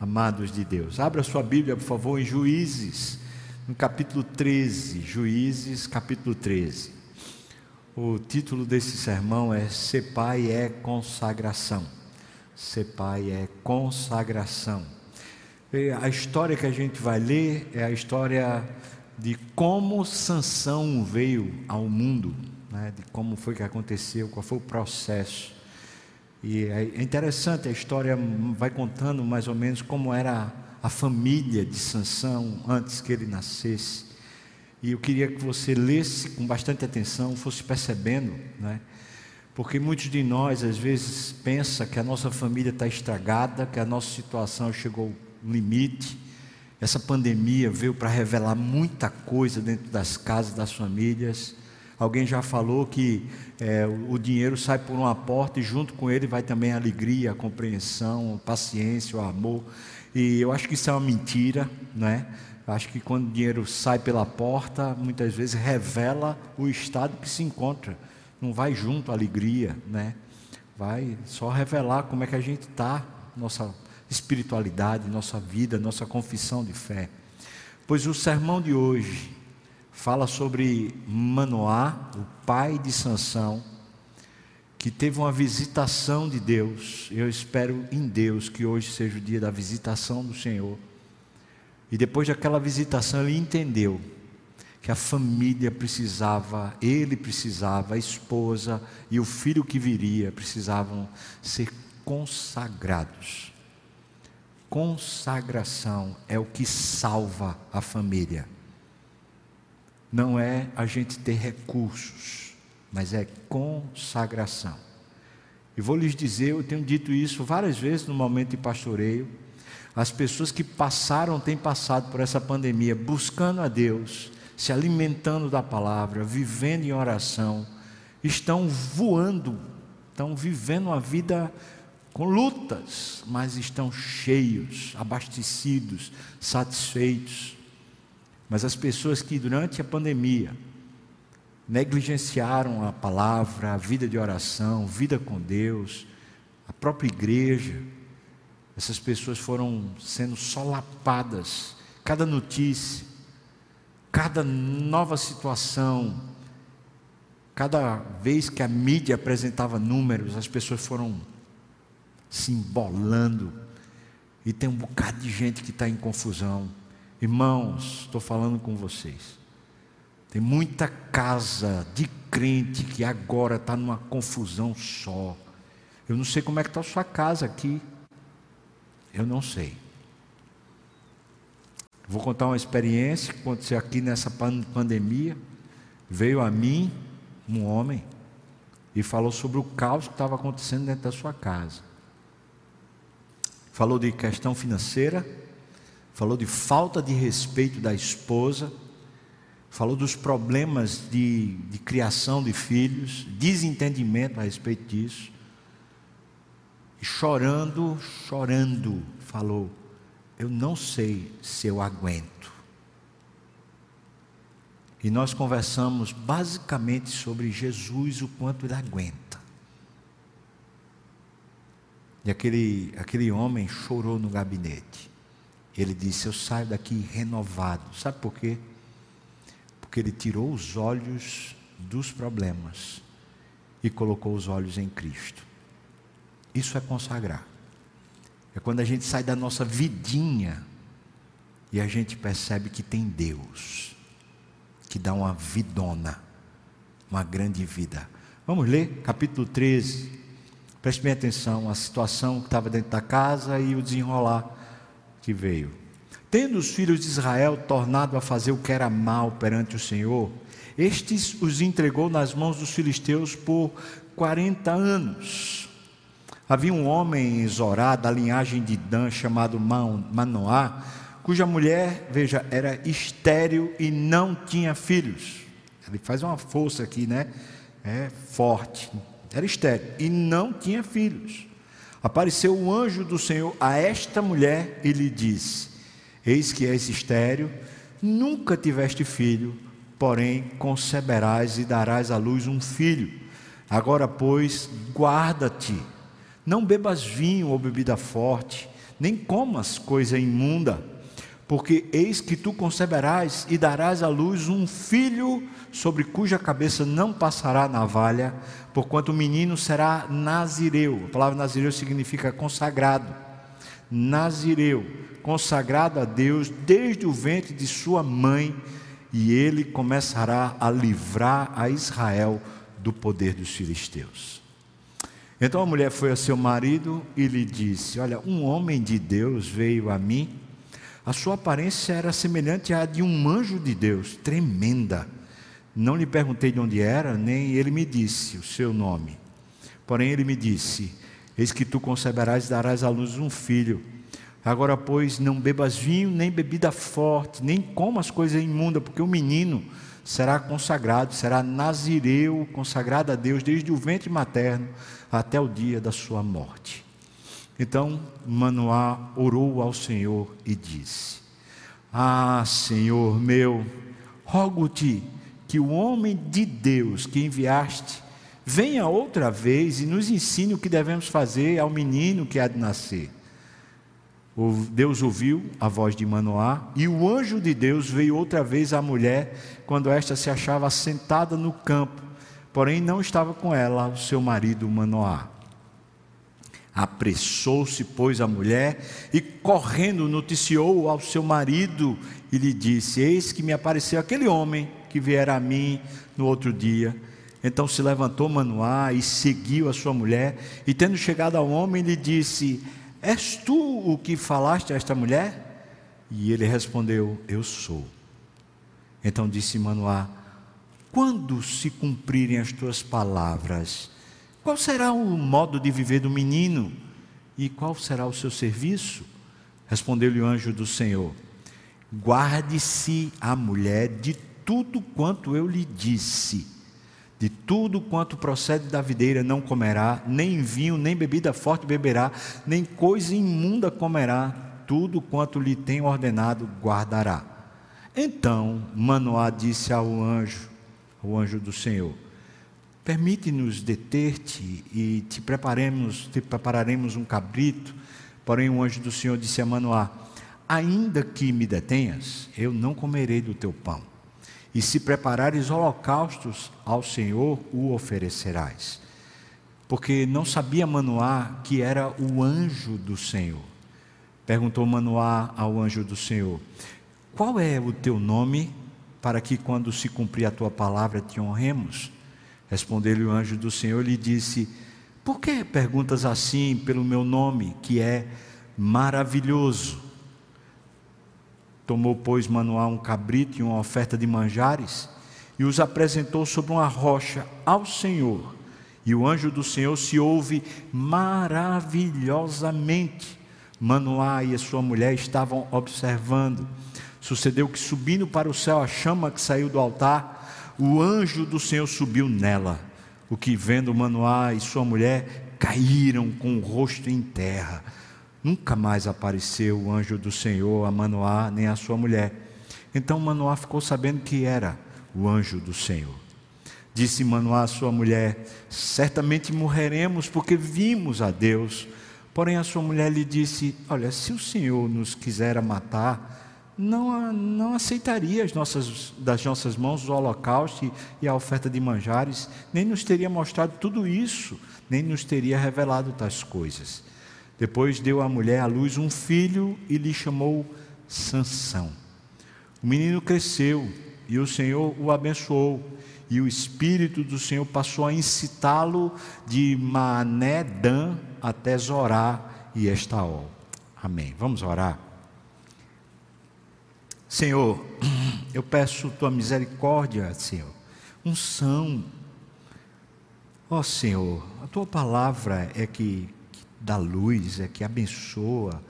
amados de Deus. Abra sua Bíblia, por favor, em Juízes, no capítulo 13. Juízes, capítulo 13. O título desse sermão é Ser Pai é Consagração. Ser Pai é Consagração. E a história que a gente vai ler é a história de como Sansão veio ao mundo, né? de como foi que aconteceu, qual foi o processo. E é interessante, a história vai contando mais ou menos como era a família de Sansão antes que ele nascesse. E eu queria que você lesse com bastante atenção, fosse percebendo, né? Porque muitos de nós às vezes pensa que a nossa família está estragada, que a nossa situação chegou ao limite. Essa pandemia veio para revelar muita coisa dentro das casas, das famílias. Alguém já falou que é, o dinheiro sai por uma porta e junto com ele vai também a alegria, a compreensão, a paciência, o amor. E eu acho que isso é uma mentira, não é? Acho que quando o dinheiro sai pela porta, muitas vezes revela o estado que se encontra. Não vai junto a alegria, né? Vai só revelar como é que a gente está, nossa espiritualidade, nossa vida, nossa confissão de fé. Pois o sermão de hoje fala sobre Manoá, o pai de Sansão, que teve uma visitação de Deus. Eu espero em Deus que hoje seja o dia da visitação do Senhor. E depois daquela visitação ele entendeu que a família precisava, ele precisava, a esposa e o filho que viria precisavam ser consagrados. Consagração é o que salva a família não é a gente ter recursos, mas é consagração. E vou lhes dizer, eu tenho dito isso várias vezes no momento de pastoreio. As pessoas que passaram, têm passado por essa pandemia, buscando a Deus, se alimentando da palavra, vivendo em oração, estão voando, estão vivendo uma vida com lutas, mas estão cheios, abastecidos, satisfeitos. Mas as pessoas que durante a pandemia negligenciaram a palavra, a vida de oração, vida com Deus, a própria igreja, essas pessoas foram sendo solapadas. Cada notícia, cada nova situação, cada vez que a mídia apresentava números, as pessoas foram se embolando. E tem um bocado de gente que está em confusão. Irmãos, estou falando com vocês. Tem muita casa de crente que agora está numa confusão só. Eu não sei como é que está a sua casa aqui. Eu não sei. Vou contar uma experiência que aconteceu aqui nessa pandemia. Veio a mim um homem e falou sobre o caos que estava acontecendo dentro da sua casa. Falou de questão financeira falou de falta de respeito da esposa, falou dos problemas de, de criação de filhos, desentendimento a respeito disso. E chorando, chorando, falou: Eu não sei se eu aguento. E nós conversamos basicamente sobre Jesus, o quanto ele aguenta. E aquele, aquele homem chorou no gabinete. Ele disse: Eu saio daqui renovado. Sabe por quê? Porque ele tirou os olhos dos problemas e colocou os olhos em Cristo. Isso é consagrar. É quando a gente sai da nossa vidinha e a gente percebe que tem Deus, que dá uma vidona, uma grande vida. Vamos ler capítulo 13. Preste bem atenção, a situação que estava dentro da casa e o desenrolar que veio. Tendo os filhos de Israel tornado a fazer o que era mal perante o Senhor, estes os entregou nas mãos dos filisteus por 40 anos. Havia um homem em Zorá, da linhagem de Dan, chamado Manoá, cuja mulher, veja, era estéril e não tinha filhos. Ele faz uma força aqui, né? É forte. Era estéril e não tinha filhos apareceu o anjo do Senhor a esta mulher e lhe disse: Eis que és estéreo, nunca tiveste filho, porém conceberás e darás à luz um filho. Agora, pois, guarda-te, não bebas vinho ou bebida forte, nem comas coisa imunda, porque eis que tu conceberás e darás à luz um filho sobre cuja cabeça não passará navalha, porquanto o menino será nazireu. A palavra nazireu significa consagrado. Nazireu, consagrado a Deus desde o ventre de sua mãe, e ele começará a livrar a Israel do poder dos filisteus. Então a mulher foi a seu marido e lhe disse: Olha, um homem de Deus veio a mim. A sua aparência era semelhante à de um anjo de Deus, tremenda. Não lhe perguntei de onde era, nem ele me disse o seu nome. Porém, ele me disse: Eis que tu conceberás e darás à luz um filho. Agora, pois, não bebas vinho, nem bebida forte, nem comas coisa imunda, porque o menino será consagrado, será nazireu, consagrado a Deus desde o ventre materno até o dia da sua morte. Então Manoá orou ao Senhor e disse: Ah, Senhor meu, rogo-te que o homem de Deus que enviaste venha outra vez e nos ensine o que devemos fazer ao menino que há de nascer. Deus ouviu a voz de Manoá e o anjo de Deus veio outra vez à mulher quando esta se achava sentada no campo porém não estava com ela o seu marido Manoá. Apressou-se, pois, a mulher e, correndo, noticiou ao seu marido e lhe disse: Eis que me apareceu aquele homem que viera a mim no outro dia. Então se levantou Manoá e seguiu a sua mulher, e tendo chegado ao homem, lhe disse: És tu o que falaste a esta mulher? E ele respondeu: Eu sou. Então disse Manoá: quando se cumprirem as tuas palavras, qual será o modo de viver do menino? E qual será o seu serviço? Respondeu-lhe o anjo do Senhor: Guarde-se a mulher de tudo quanto eu lhe disse. De tudo quanto procede da videira não comerá, nem vinho, nem bebida forte beberá, nem coisa imunda comerá, tudo quanto lhe tenho ordenado guardará. Então Manoá disse ao anjo: o anjo do Senhor. Permite-nos deter-te e te preparemos, te prepararemos um cabrito. Porém, o anjo do Senhor disse a Manoá: Ainda que me detenhas, eu não comerei do teu pão. E se preparares holocaustos ao Senhor, o oferecerás. Porque não sabia Manoá que era o anjo do Senhor. Perguntou Manoá ao anjo do Senhor: Qual é o teu nome? para que quando se cumprir a tua palavra te honremos? Respondeu-lhe o anjo do Senhor e lhe disse: Por que perguntas assim pelo meu nome, que é maravilhoso? Tomou, pois, Manoá um cabrito e uma oferta de manjares e os apresentou sobre uma rocha ao Senhor. E o anjo do Senhor se ouve maravilhosamente. Manoá e a sua mulher estavam observando. Sucedeu que, subindo para o céu a chama que saiu do altar, o anjo do Senhor subiu nela. O que, vendo Manoá e sua mulher, caíram com o rosto em terra. Nunca mais apareceu o anjo do Senhor a Manoá nem a sua mulher. Então Manoá ficou sabendo que era o anjo do Senhor. Disse Manoá à sua mulher: Certamente morreremos porque vimos a Deus. Porém a sua mulher lhe disse: Olha, se o Senhor nos quiser matar, não, não aceitaria as nossas, das nossas mãos o holocausto e, a oferta de manjares, nem nos teria mostrado tudo isso, nem nos teria revelado tais coisas. Depois deu à mulher à luz um filho e lhe chamou Sansão. O menino cresceu e o Senhor o abençoou, e o Espírito do Senhor passou a incitá-lo de Mané Dan até Zorá e Estaol. Amém. Vamos orar. Senhor, eu peço tua misericórdia, Senhor, unção. Ó oh, Senhor, a tua palavra é que, que, dá luz, é que abençoa,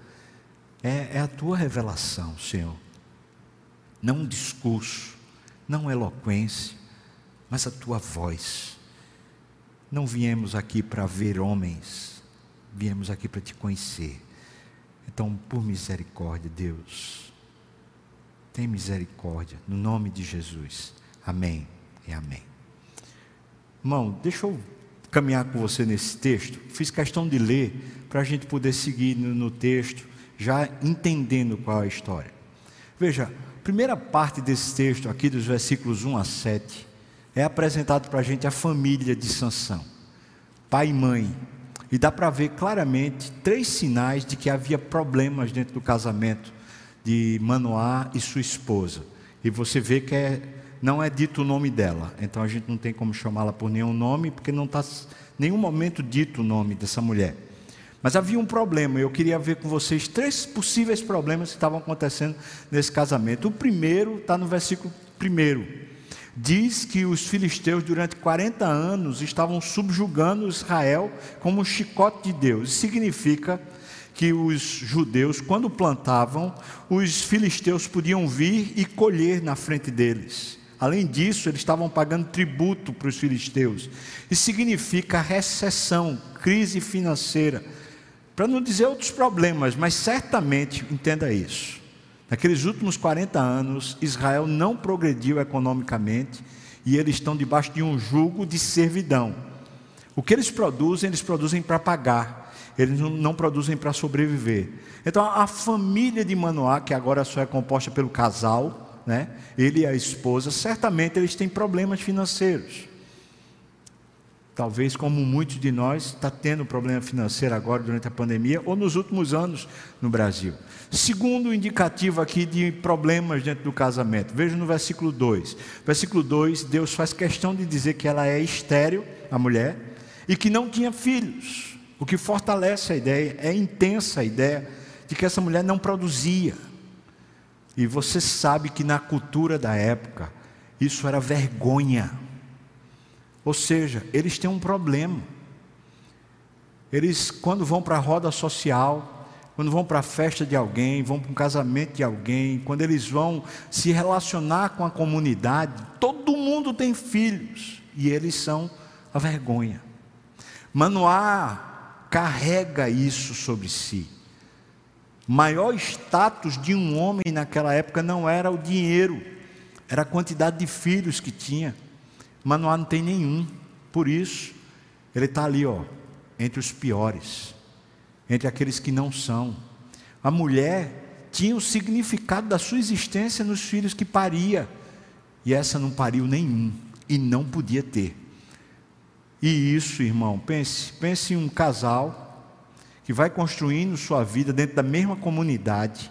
é, é a tua revelação, Senhor. Não um discurso, não eloquência, mas a tua voz. Não viemos aqui para ver homens, viemos aqui para te conhecer. Então, por misericórdia, Deus, tem misericórdia, no nome de Jesus. Amém e amém. Irmão, deixa eu caminhar com você nesse texto. Fiz questão de ler para a gente poder seguir no, no texto já entendendo qual é a história. Veja, a primeira parte desse texto, aqui dos versículos 1 a 7, é apresentado para a gente a família de Sansão, pai e mãe. E dá para ver claramente três sinais de que havia problemas dentro do casamento de Manoá e sua esposa. E você vê que é, não é dito o nome dela, então a gente não tem como chamá-la por nenhum nome, porque não está nenhum momento dito o nome dessa mulher. Mas havia um problema, eu queria ver com vocês três possíveis problemas que estavam acontecendo nesse casamento. O primeiro está no versículo primeiro diz que os filisteus, durante 40 anos, estavam subjugando Israel como um chicote de Deus. Isso significa que os judeus, quando plantavam, os filisteus podiam vir e colher na frente deles. Além disso, eles estavam pagando tributo para os filisteus. Isso significa recessão, crise financeira. Para não dizer outros problemas, mas certamente entenda isso. Naqueles últimos 40 anos, Israel não progrediu economicamente e eles estão debaixo de um jugo de servidão. O que eles produzem, eles produzem para pagar, eles não produzem para sobreviver. Então, a família de Manoá, que agora só é composta pelo casal, né? ele e a esposa, certamente eles têm problemas financeiros. Talvez, como muitos de nós, está tendo problema financeiro agora durante a pandemia ou nos últimos anos no Brasil. Segundo indicativo aqui de problemas dentro do casamento, veja no versículo 2. Versículo 2, Deus faz questão de dizer que ela é estéril, a mulher, e que não tinha filhos. O que fortalece a ideia, é intensa a ideia de que essa mulher não produzia. E você sabe que na cultura da época, isso era vergonha ou seja, eles têm um problema. Eles, quando vão para a roda social, quando vão para a festa de alguém, vão para um casamento de alguém, quando eles vão se relacionar com a comunidade, todo mundo tem filhos e eles são a vergonha. Manoá carrega isso sobre si. Maior status de um homem naquela época não era o dinheiro, era a quantidade de filhos que tinha. Manoá não tem nenhum. Por isso, ele está ali, ó, entre os piores, entre aqueles que não são. A mulher tinha o significado da sua existência nos filhos que paria, e essa não pariu nenhum, e não podia ter. E isso, irmão, pense, pense em um casal que vai construindo sua vida dentro da mesma comunidade.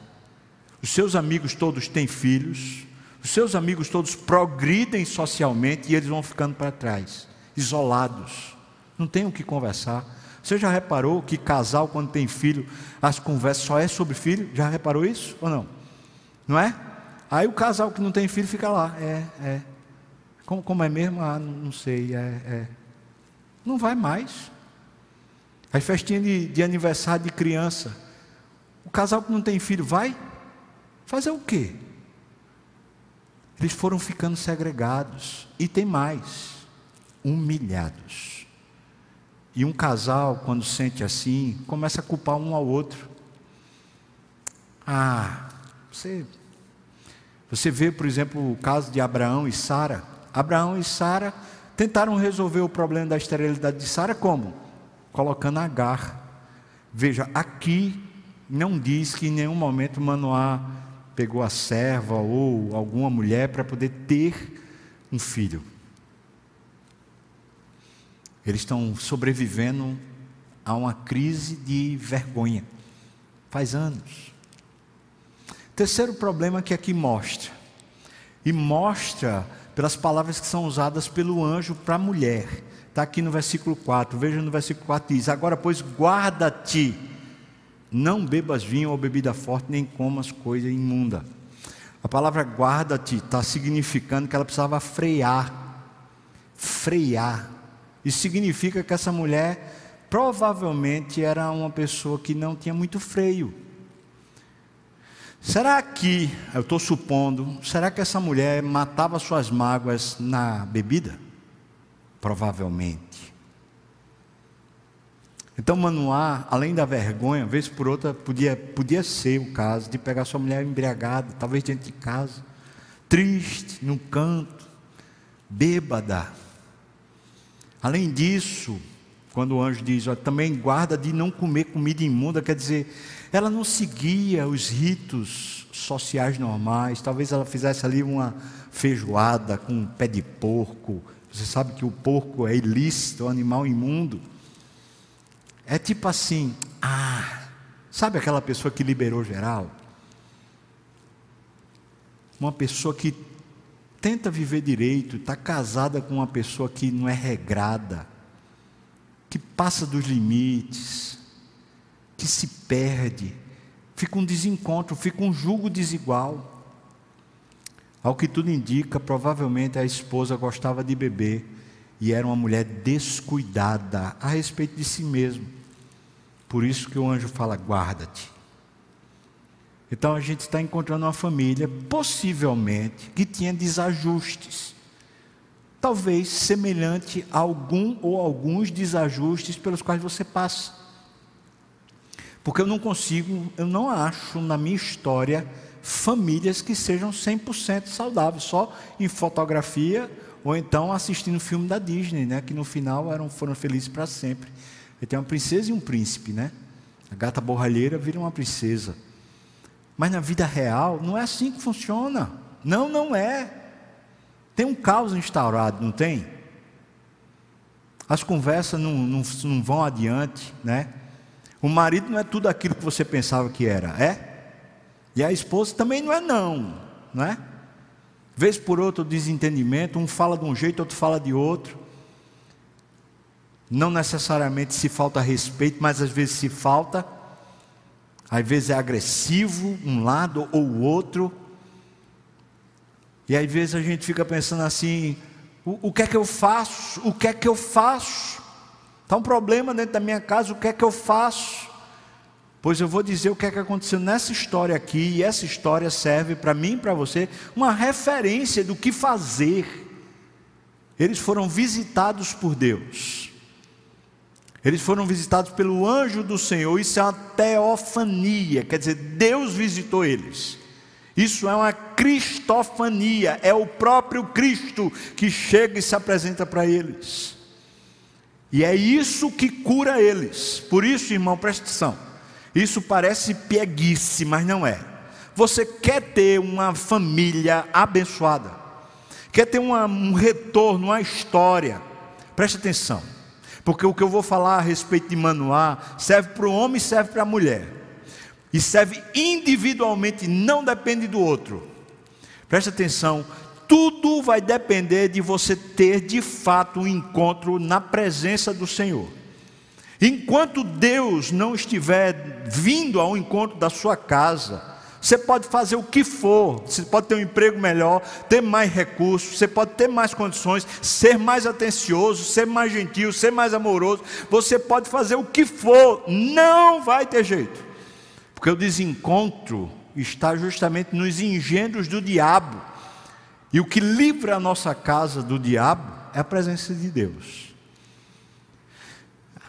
Os seus amigos todos têm filhos, os seus amigos todos progridem socialmente e eles vão ficando para trás, isolados, não tem o que conversar. Você já reparou que casal, quando tem filho, as conversas só é sobre filho? Já reparou isso ou não? Não é? Aí o casal que não tem filho fica lá, é, é. Como, como é mesmo? Ah, não, sei, é, é. Não vai mais. As festinhas de, de aniversário de criança. O casal que não tem filho vai fazer o quê? Eles foram ficando segregados. E tem mais: humilhados. E um casal, quando sente assim, começa a culpar um ao outro. Ah, você, você vê, por exemplo, o caso de Abraão e Sara. Abraão e Sara tentaram resolver o problema da esterilidade de Sara como? Colocando Agar. Veja, aqui não diz que em nenhum momento Manoá pegou a serva ou alguma mulher para poder ter um filho. Eles estão sobrevivendo a uma crise de vergonha. Faz anos. Terceiro problema que aqui mostra. E mostra pelas palavras que são usadas pelo anjo para a mulher. Está aqui no versículo 4. Veja no versículo 4 diz: Agora, pois, guarda-te não bebas vinho ou bebida forte, nem comas coisa imunda. A palavra guarda-te está significando que ela precisava frear. Frear. Isso significa que essa mulher provavelmente era uma pessoa que não tinha muito freio. Será que, eu estou supondo, será que essa mulher matava suas mágoas na bebida? Provavelmente. Então, Manoá, além da vergonha, vez por outra, podia, podia ser o caso de pegar sua mulher embriagada, talvez dentro de casa, triste, num canto, bêbada. Além disso, Quando o anjo diz, também guarda de não comer comida imunda, quer dizer, ela não seguia os ritos sociais normais, talvez ela fizesse ali uma feijoada com um pé de porco. Você sabe que o porco é ilícito, é um animal imundo. É tipo assim, ah, sabe aquela pessoa que liberou geral? Uma pessoa que tenta viver direito, está casada com uma pessoa que não é regrada, que passa dos limites, que se perde, fica um desencontro, fica um julgo desigual. Ao que tudo indica, provavelmente a esposa gostava de beber e era uma mulher descuidada a respeito de si mesmo. Por isso que o anjo fala: guarda-te. Então a gente está encontrando uma família, possivelmente, que tinha desajustes. Talvez semelhante a algum ou alguns desajustes pelos quais você passa. Porque eu não consigo, eu não acho na minha história famílias que sejam 100% saudáveis, só em fotografia ou então assistindo filme da Disney, né, que no final eram, foram felizes para sempre. E tem uma princesa e um príncipe, né? A gata borralheira vira uma princesa. Mas na vida real não é assim que funciona. Não, não é. Tem um caos instaurado, não tem? As conversas não, não, não vão adiante, né? O marido não é tudo aquilo que você pensava que era, é? E a esposa também não é não, não é? Vez por outro desentendimento, um fala de um jeito, outro fala de outro. Não necessariamente se falta respeito, mas às vezes se falta. Às vezes é agressivo um lado ou o outro. E às vezes a gente fica pensando assim: o, o que é que eu faço? O que é que eu faço? Está um problema dentro da minha casa, o que é que eu faço? Pois eu vou dizer o que é que aconteceu nessa história aqui, e essa história serve para mim e para você uma referência do que fazer. Eles foram visitados por Deus. Eles foram visitados pelo anjo do Senhor, isso é uma teofania, quer dizer, Deus visitou eles. Isso é uma cristofania, é o próprio Cristo que chega e se apresenta para eles. E é isso que cura eles. Por isso, irmão, preste atenção. Isso parece pieguice, mas não é. Você quer ter uma família abençoada, quer ter uma, um retorno, uma história, preste atenção. Porque o que eu vou falar a respeito de Manoá serve para o homem e serve para a mulher. E serve individualmente, não depende do outro. Preste atenção, tudo vai depender de você ter de fato um encontro na presença do Senhor. Enquanto Deus não estiver vindo ao encontro da sua casa, você pode fazer o que for, você pode ter um emprego melhor, ter mais recursos, você pode ter mais condições, ser mais atencioso, ser mais gentil, ser mais amoroso. Você pode fazer o que for, não vai ter jeito, porque o desencontro está justamente nos engendros do diabo, e o que livra a nossa casa do diabo é a presença de Deus.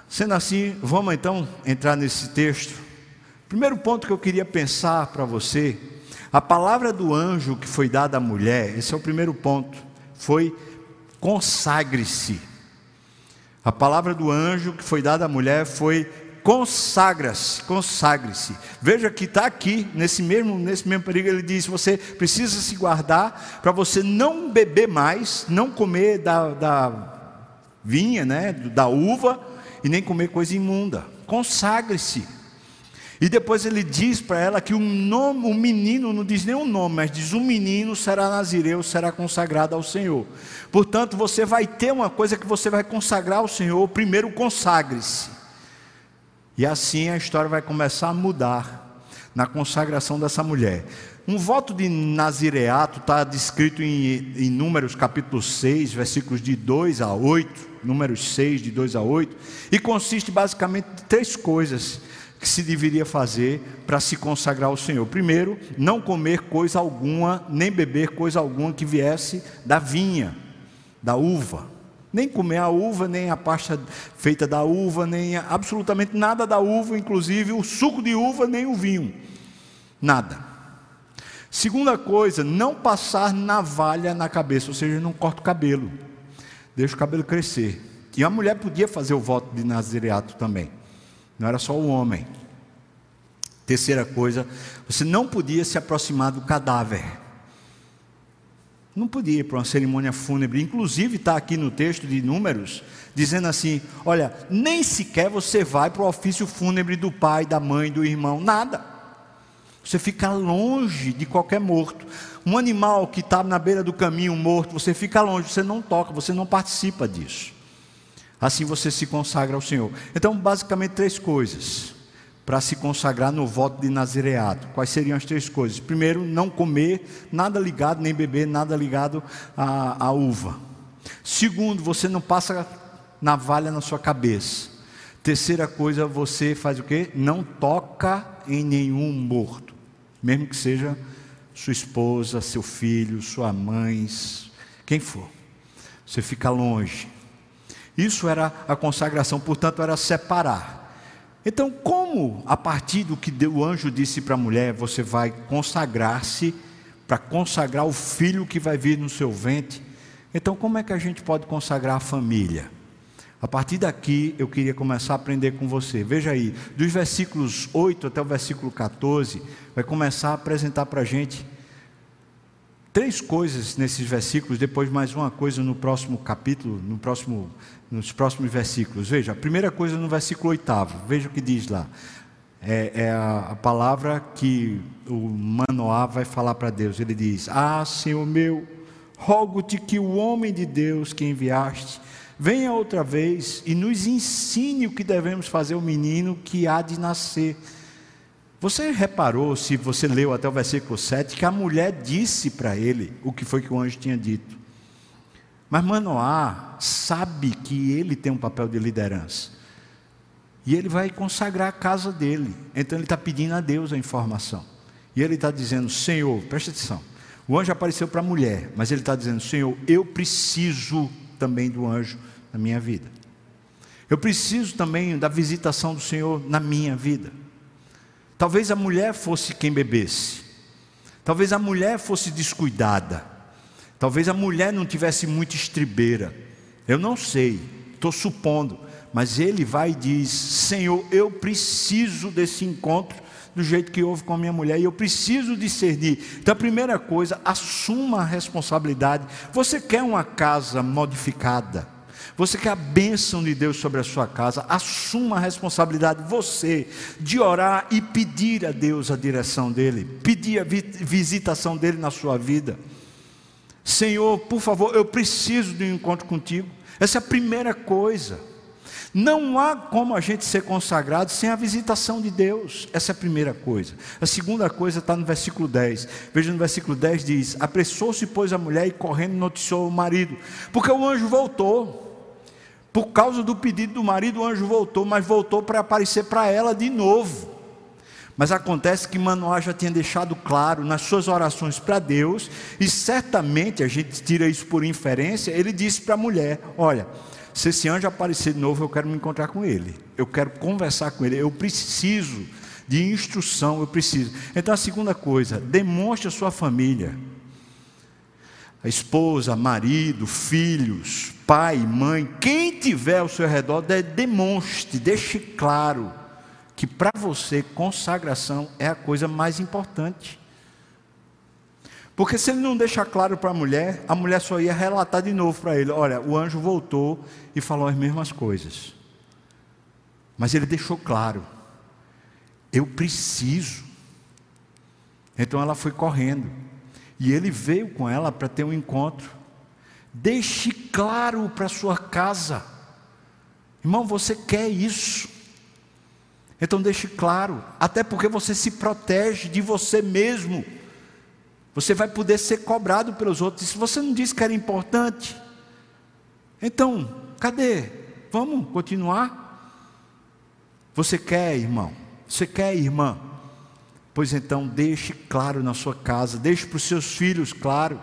Sendo assim, vamos então entrar nesse texto. Primeiro ponto que eu queria pensar para você, a palavra do anjo que foi dada à mulher, esse é o primeiro ponto, foi consagre-se. A palavra do anjo que foi dada à mulher foi consagra-se, consagre-se. Veja que está aqui, nesse mesmo, nesse mesmo perigo, ele diz: você precisa se guardar para você não beber mais, não comer da, da vinha, né, da uva, e nem comer coisa imunda. Consagre-se. E depois ele diz para ela que o nome, o menino não diz o nome, mas diz: o menino será nazireu, será consagrado ao Senhor. Portanto, você vai ter uma coisa que você vai consagrar ao Senhor, primeiro consagre-se. E assim a história vai começar a mudar na consagração dessa mulher. Um voto de nazireato está descrito em, em Números capítulo 6, versículos de 2 a 8, Números 6, de 2 a 8, e consiste basicamente de três coisas que se deveria fazer para se consagrar ao Senhor. Primeiro, não comer coisa alguma, nem beber coisa alguma que viesse da vinha, da uva. Nem comer a uva, nem a pasta feita da uva, nem absolutamente nada da uva, inclusive o suco de uva, nem o vinho. Nada. Segunda coisa, não passar navalha na cabeça, ou seja, não corta o cabelo. Deixa o cabelo crescer E a mulher podia fazer o voto de nazireato também. Não era só o homem. Terceira coisa, você não podia se aproximar do cadáver. Não podia ir para uma cerimônia fúnebre. Inclusive está aqui no texto de Números, dizendo assim: olha, nem sequer você vai para o ofício fúnebre do pai, da mãe, do irmão, nada. Você fica longe de qualquer morto. Um animal que está na beira do caminho morto, você fica longe, você não toca, você não participa disso. Assim você se consagra ao Senhor. Então, basicamente, três coisas para se consagrar no voto de nazireado. Quais seriam as três coisas? Primeiro, não comer nada ligado, nem beber nada ligado à, à uva. Segundo, você não passa navalha na sua cabeça. Terceira coisa, você faz o quê? Não toca em nenhum morto, mesmo que seja sua esposa, seu filho, sua mãe, quem for. Você fica longe. Isso era a consagração, portanto, era separar. Então, como a partir do que o anjo disse para a mulher, você vai consagrar-se para consagrar o filho que vai vir no seu ventre? Então, como é que a gente pode consagrar a família? A partir daqui, eu queria começar a aprender com você. Veja aí, dos versículos 8 até o versículo 14, vai começar a apresentar para a gente três coisas nesses versículos, depois mais uma coisa no próximo capítulo, no próximo, nos próximos versículos. Veja, a primeira coisa no versículo oitavo, veja o que diz lá. É, é a, a, palavra que o Manoá vai falar para Deus. Ele diz: Ah, Senhor meu, rogo-te que o homem de Deus que enviaste venha outra vez e nos ensine o que devemos fazer ao menino que há de nascer você reparou, se você leu até o versículo 7, que a mulher disse para ele o que foi que o anjo tinha dito. Mas Manoá sabe que ele tem um papel de liderança. E ele vai consagrar a casa dele. Então ele está pedindo a Deus a informação. E ele está dizendo: Senhor, preste atenção. O anjo apareceu para a mulher, mas ele está dizendo: Senhor, eu preciso também do anjo na minha vida. Eu preciso também da visitação do Senhor na minha vida. Talvez a mulher fosse quem bebesse. Talvez a mulher fosse descuidada. Talvez a mulher não tivesse muita estribeira. Eu não sei, estou supondo. Mas ele vai e diz: Senhor, eu preciso desse encontro do jeito que houve com a minha mulher, e eu preciso discernir. Então, a primeira coisa, assuma a responsabilidade. Você quer uma casa modificada? Você quer a bênção de Deus sobre a sua casa, assuma a responsabilidade, você, de orar e pedir a Deus a direção dEle, pedir a visitação dEle na sua vida. Senhor, por favor, eu preciso de um encontro contigo. Essa é a primeira coisa. Não há como a gente ser consagrado sem a visitação de Deus. Essa é a primeira coisa. A segunda coisa está no versículo 10. Veja no versículo 10 diz: Apressou-se, pois, a mulher e correndo noticiou o marido, porque o anjo voltou. Por causa do pedido do marido, o anjo voltou, mas voltou para aparecer para ela de novo. Mas acontece que Manoá já tinha deixado claro nas suas orações para Deus, e certamente a gente tira isso por inferência. Ele disse para a mulher: Olha, se esse anjo aparecer de novo, eu quero me encontrar com ele, eu quero conversar com ele, eu preciso de instrução, eu preciso. Então a segunda coisa, demonstre a sua família a esposa, marido, filhos, pai, mãe, quem tiver ao seu redor, demonstre, deixe claro que para você consagração é a coisa mais importante. Porque se ele não deixar claro para a mulher, a mulher só ia relatar de novo para ele: olha, o anjo voltou e falou as mesmas coisas. Mas ele deixou claro: eu preciso. Então ela foi correndo. E ele veio com ela para ter um encontro. Deixe claro para sua casa. Irmão, você quer isso. Então deixe claro, até porque você se protege de você mesmo. Você vai poder ser cobrado pelos outros. Se você não disse que era importante, então, cadê? Vamos continuar? Você quer, irmão? Você quer, irmã? Pois então, deixe claro na sua casa, deixe para os seus filhos claro,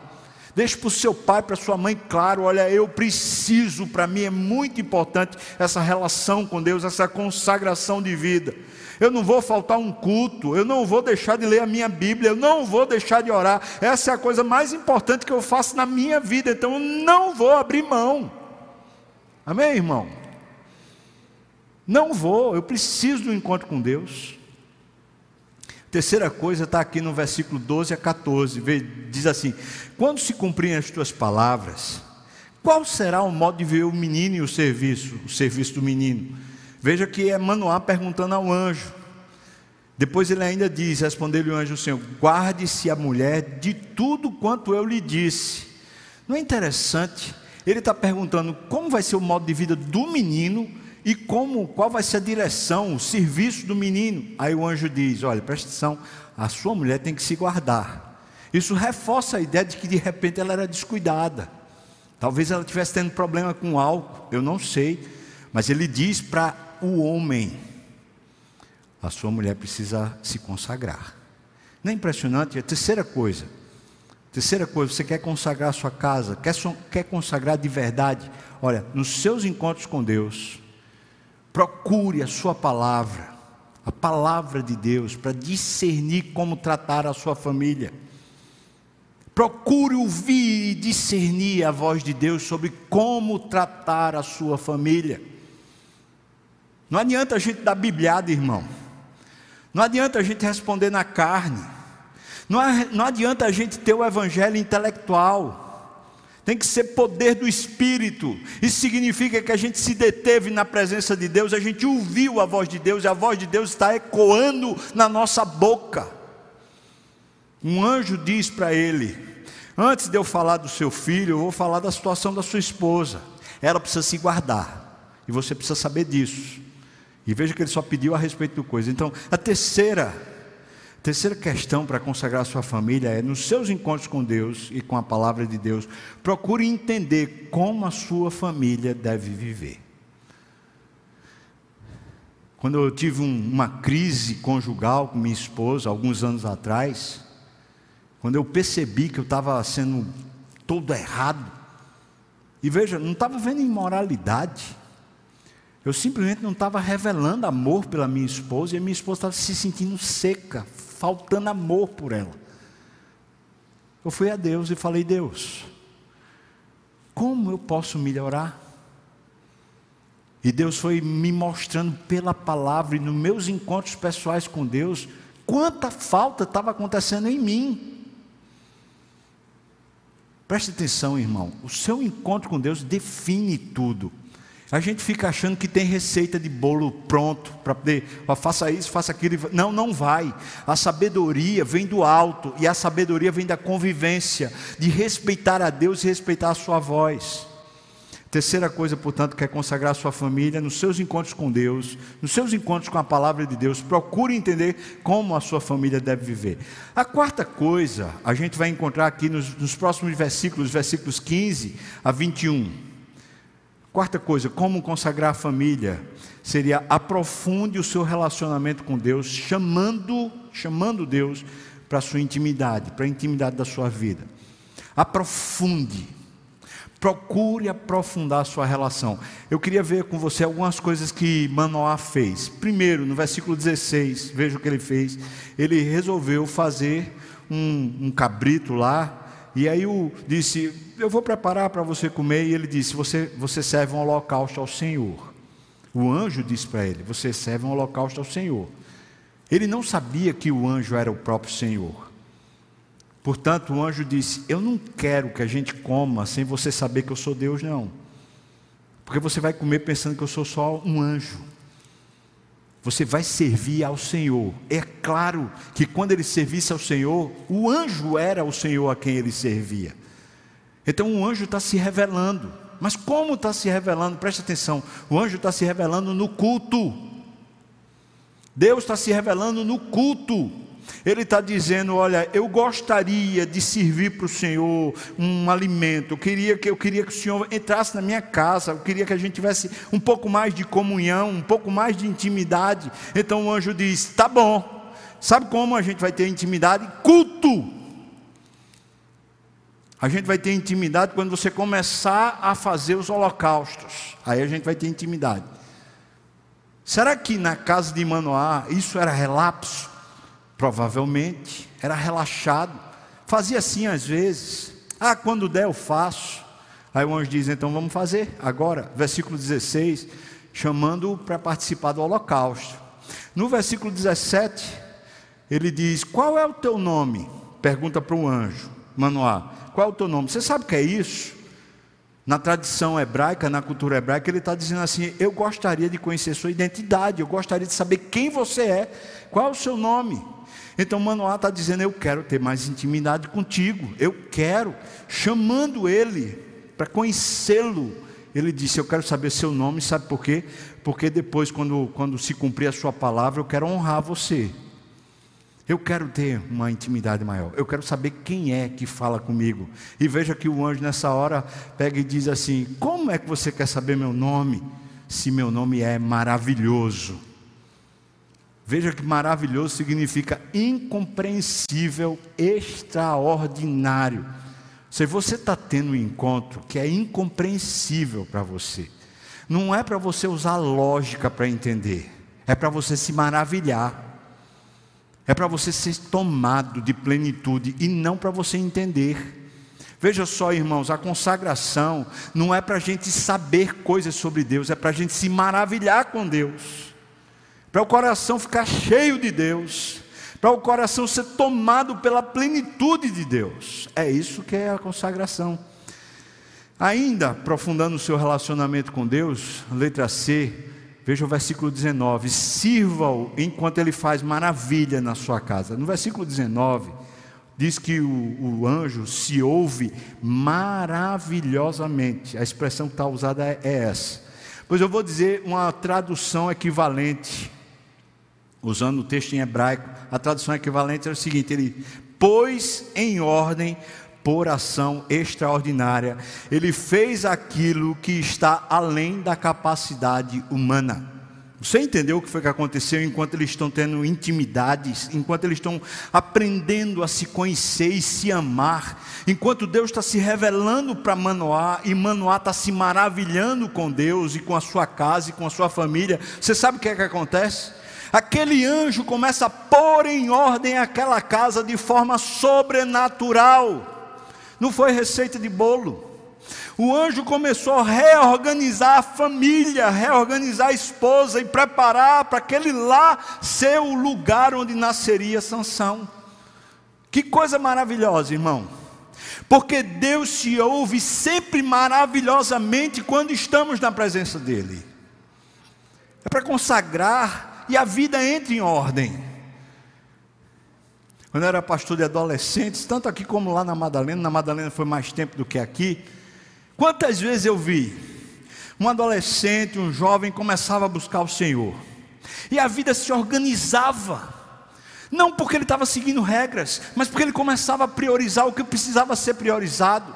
deixe para o seu pai, para sua mãe claro: olha, eu preciso, para mim é muito importante essa relação com Deus, essa consagração de vida. Eu não vou faltar um culto, eu não vou deixar de ler a minha Bíblia, eu não vou deixar de orar. Essa é a coisa mais importante que eu faço na minha vida, então eu não vou abrir mão. Amém, irmão? Não vou, eu preciso do encontro com Deus. Terceira coisa está aqui no versículo 12 a 14, diz assim: Quando se cumprirem as tuas palavras, qual será o modo de ver o menino e o serviço, o serviço do menino? Veja que é Manoá perguntando ao anjo. Depois ele ainda diz: Respondeu-lhe o anjo, Senhor, guarde-se a mulher de tudo quanto eu lhe disse. Não é interessante? Ele está perguntando como vai ser o modo de vida do menino e como, qual vai ser a direção, o serviço do menino. Aí o anjo diz: Olha, presta atenção, a sua mulher tem que se guardar. Isso reforça a ideia de que de repente ela era descuidada. Talvez ela estivesse tendo problema com álcool, eu não sei. Mas ele diz para o homem: a sua mulher precisa se consagrar. Não é impressionante? A terceira coisa. Terceira coisa, você quer consagrar a sua casa, quer, quer consagrar de verdade. Olha, nos seus encontros com Deus, Procure a sua palavra, a palavra de Deus, para discernir como tratar a sua família. Procure ouvir e discernir a voz de Deus sobre como tratar a sua família. Não adianta a gente dar bibliada, irmão. Não adianta a gente responder na carne. Não, não adianta a gente ter o evangelho intelectual tem que ser poder do Espírito. Isso significa que a gente se deteve na presença de Deus, a gente ouviu a voz de Deus, e a voz de Deus está ecoando na nossa boca. Um anjo diz para ele: Antes de eu falar do seu filho, eu vou falar da situação da sua esposa. Ela precisa se guardar, e você precisa saber disso. E veja que ele só pediu a respeito do coisa. Então, a terceira Terceira questão para consagrar sua família é: nos seus encontros com Deus e com a palavra de Deus, procure entender como a sua família deve viver. Quando eu tive um, uma crise conjugal com minha esposa, alguns anos atrás, quando eu percebi que eu estava sendo todo errado, e veja, não estava vendo imoralidade, eu simplesmente não estava revelando amor pela minha esposa, e a minha esposa estava se sentindo seca, faltando amor por ela. Eu fui a Deus e falei: Deus, como eu posso melhorar? E Deus foi me mostrando pela palavra e nos meus encontros pessoais com Deus, quanta falta estava acontecendo em mim. Preste atenção, irmão, o seu encontro com Deus define tudo. A gente fica achando que tem receita de bolo pronto para poder, faça isso, faça aquilo. Não, não vai. A sabedoria vem do alto e a sabedoria vem da convivência, de respeitar a Deus e respeitar a sua voz. Terceira coisa, portanto, que é consagrar a sua família nos seus encontros com Deus, nos seus encontros com a palavra de Deus, procure entender como a sua família deve viver. A quarta coisa, a gente vai encontrar aqui nos, nos próximos versículos, versículos 15 a 21. Quarta coisa, como consagrar a família, seria aprofunde o seu relacionamento com Deus, chamando, chamando Deus para a sua intimidade, para a intimidade da sua vida. Aprofunde. Procure aprofundar a sua relação. Eu queria ver com você algumas coisas que Manoá fez. Primeiro, no versículo 16, veja o que ele fez. Ele resolveu fazer um, um cabrito lá, e aí o disse: Eu vou preparar para você comer. E ele disse: Você, você serve um holocausto ao Senhor. O anjo disse para ele: Você serve um holocausto ao Senhor. Ele não sabia que o anjo era o próprio Senhor. Portanto, o anjo disse: Eu não quero que a gente coma sem você saber que eu sou Deus, não. Porque você vai comer pensando que eu sou só um anjo. Você vai servir ao Senhor. É claro que quando ele servisse ao Senhor, o anjo era o Senhor a quem ele servia. Então o anjo está se revelando. Mas como está se revelando? Preste atenção: o anjo está se revelando no culto. Deus está se revelando no culto. Ele está dizendo: Olha, eu gostaria de servir para o Senhor um alimento. Eu queria, que, eu queria que o Senhor entrasse na minha casa. Eu queria que a gente tivesse um pouco mais de comunhão, um pouco mais de intimidade. Então o anjo diz: Tá bom. Sabe como a gente vai ter intimidade? Culto. A gente vai ter intimidade quando você começar a fazer os holocaustos. Aí a gente vai ter intimidade. Será que na casa de Manoá isso era relapso? Provavelmente, era relaxado. Fazia assim às vezes. Ah, quando der eu faço. Aí o anjo diz: então vamos fazer agora. Versículo 16, chamando-o para participar do holocausto. No versículo 17, ele diz: Qual é o teu nome? Pergunta para o anjo, Manoá: Qual é o teu nome? Você sabe o que é isso? Na tradição hebraica, na cultura hebraica, ele está dizendo assim: Eu gostaria de conhecer sua identidade, eu gostaria de saber quem você é, qual é o seu nome. Então Manoá está dizendo: Eu quero ter mais intimidade contigo, eu quero, chamando ele para conhecê-lo. Ele disse: Eu quero saber seu nome, sabe por quê? Porque depois, quando, quando se cumprir a sua palavra, eu quero honrar você. Eu quero ter uma intimidade maior. Eu quero saber quem é que fala comigo. E veja que o anjo nessa hora pega e diz assim: Como é que você quer saber meu nome? Se meu nome é maravilhoso. Veja que maravilhoso significa incompreensível, extraordinário. Se você está tendo um encontro que é incompreensível para você, não é para você usar lógica para entender, é para você se maravilhar. É para você ser tomado de plenitude e não para você entender. Veja só, irmãos, a consagração não é para a gente saber coisas sobre Deus, é para a gente se maravilhar com Deus, para o coração ficar cheio de Deus, para o coração ser tomado pela plenitude de Deus. É isso que é a consagração. Ainda aprofundando o seu relacionamento com Deus, letra C, Veja o versículo 19: sirva-o enquanto ele faz maravilha na sua casa. No versículo 19, diz que o, o anjo se ouve maravilhosamente. A expressão que está usada é, é essa. Pois eu vou dizer uma tradução equivalente, usando o texto em hebraico, a tradução equivalente é o seguinte: ele pôs em ordem por ação extraordinária. Ele fez aquilo que está além da capacidade humana. Você entendeu o que foi que aconteceu enquanto eles estão tendo intimidades, enquanto eles estão aprendendo a se conhecer e se amar, enquanto Deus está se revelando para Manoá e Manoá está se maravilhando com Deus e com a sua casa e com a sua família. Você sabe o que é que acontece? Aquele anjo começa a pôr em ordem aquela casa de forma sobrenatural. Não foi receita de bolo. O anjo começou a reorganizar a família, reorganizar a esposa e preparar para aquele lá ser o lugar onde nasceria Sansão. Que coisa maravilhosa, irmão. Porque Deus se ouve sempre maravilhosamente quando estamos na presença dEle. É para consagrar e a vida entra em ordem. Quando eu era pastor de adolescentes, tanto aqui como lá na Madalena, na Madalena foi mais tempo do que aqui. Quantas vezes eu vi um adolescente, um jovem começava a buscar o Senhor, e a vida se organizava, não porque ele estava seguindo regras, mas porque ele começava a priorizar o que precisava ser priorizado.